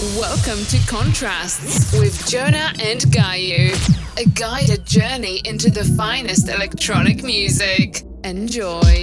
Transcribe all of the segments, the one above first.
Welcome to Contrasts with Jona and Gaio, a guided journey into the finest electronic music. Enjoy.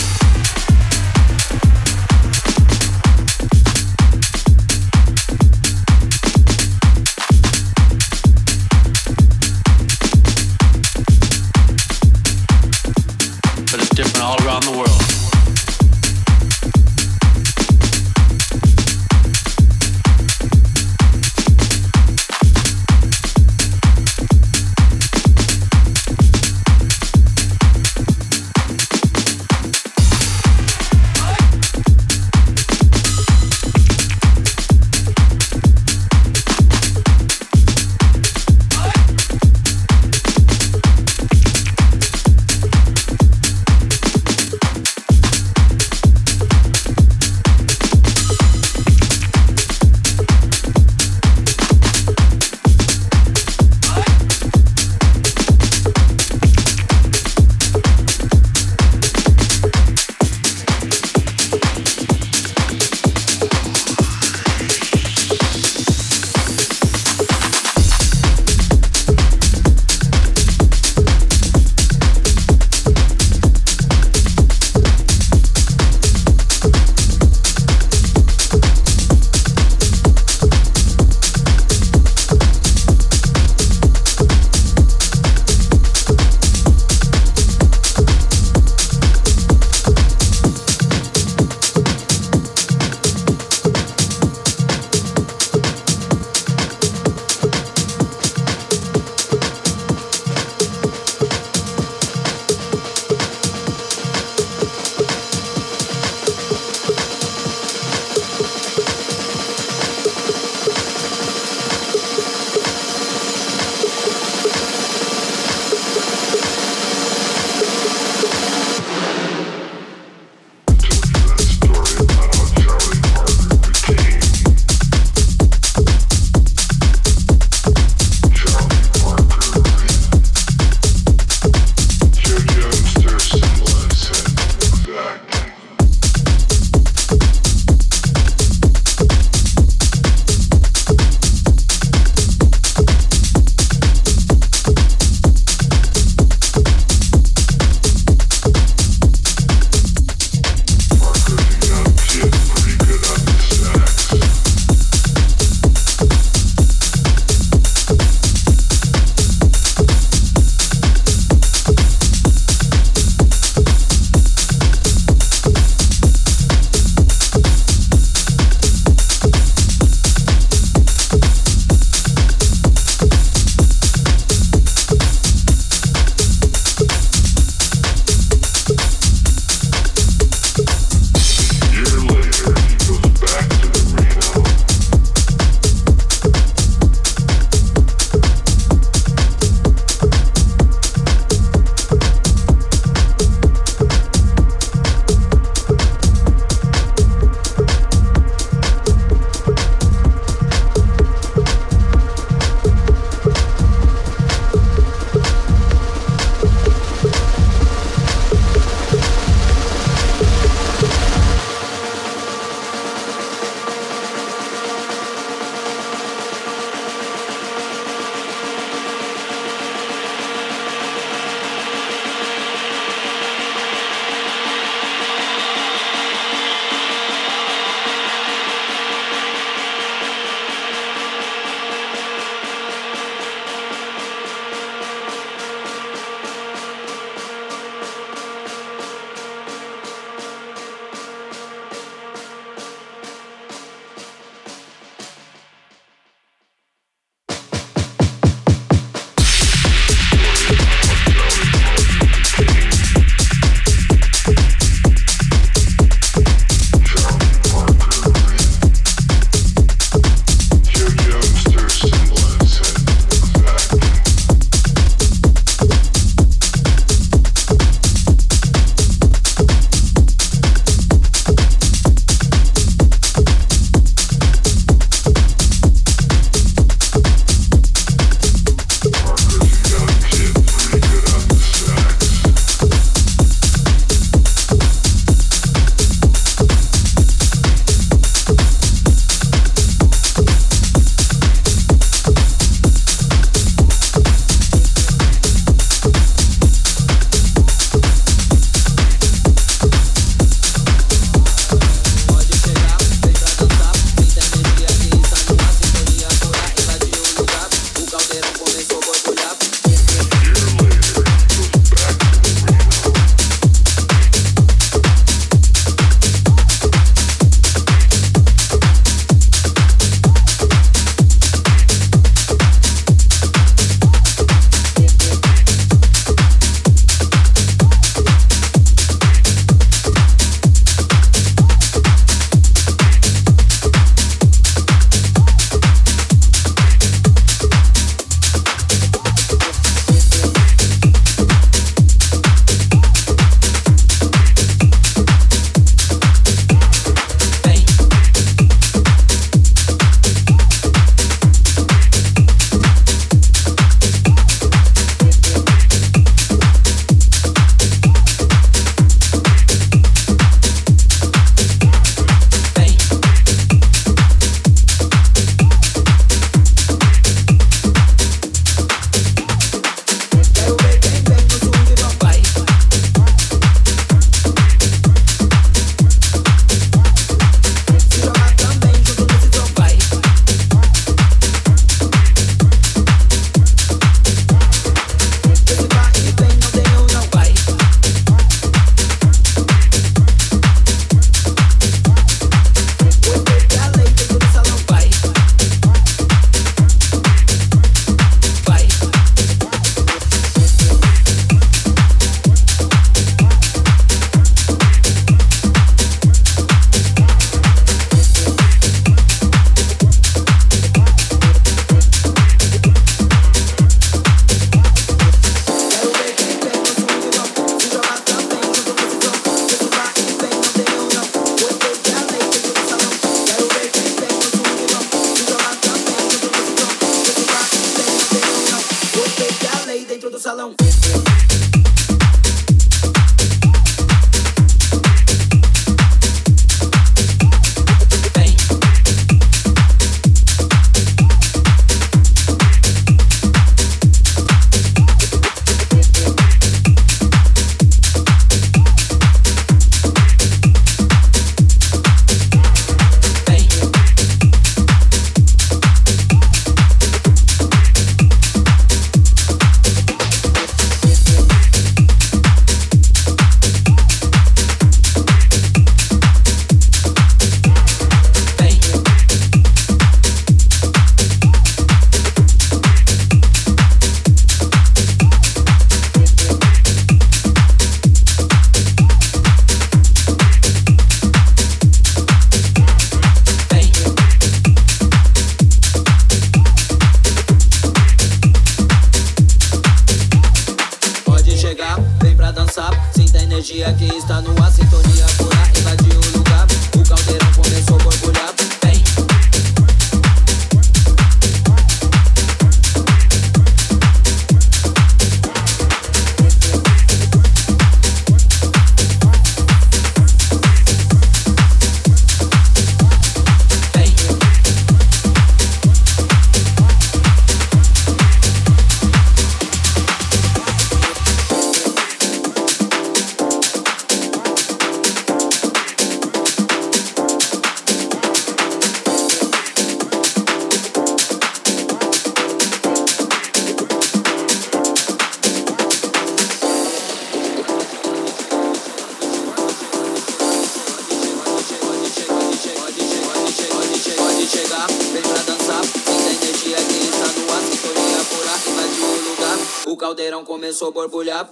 caldeirão começou a borbulhar.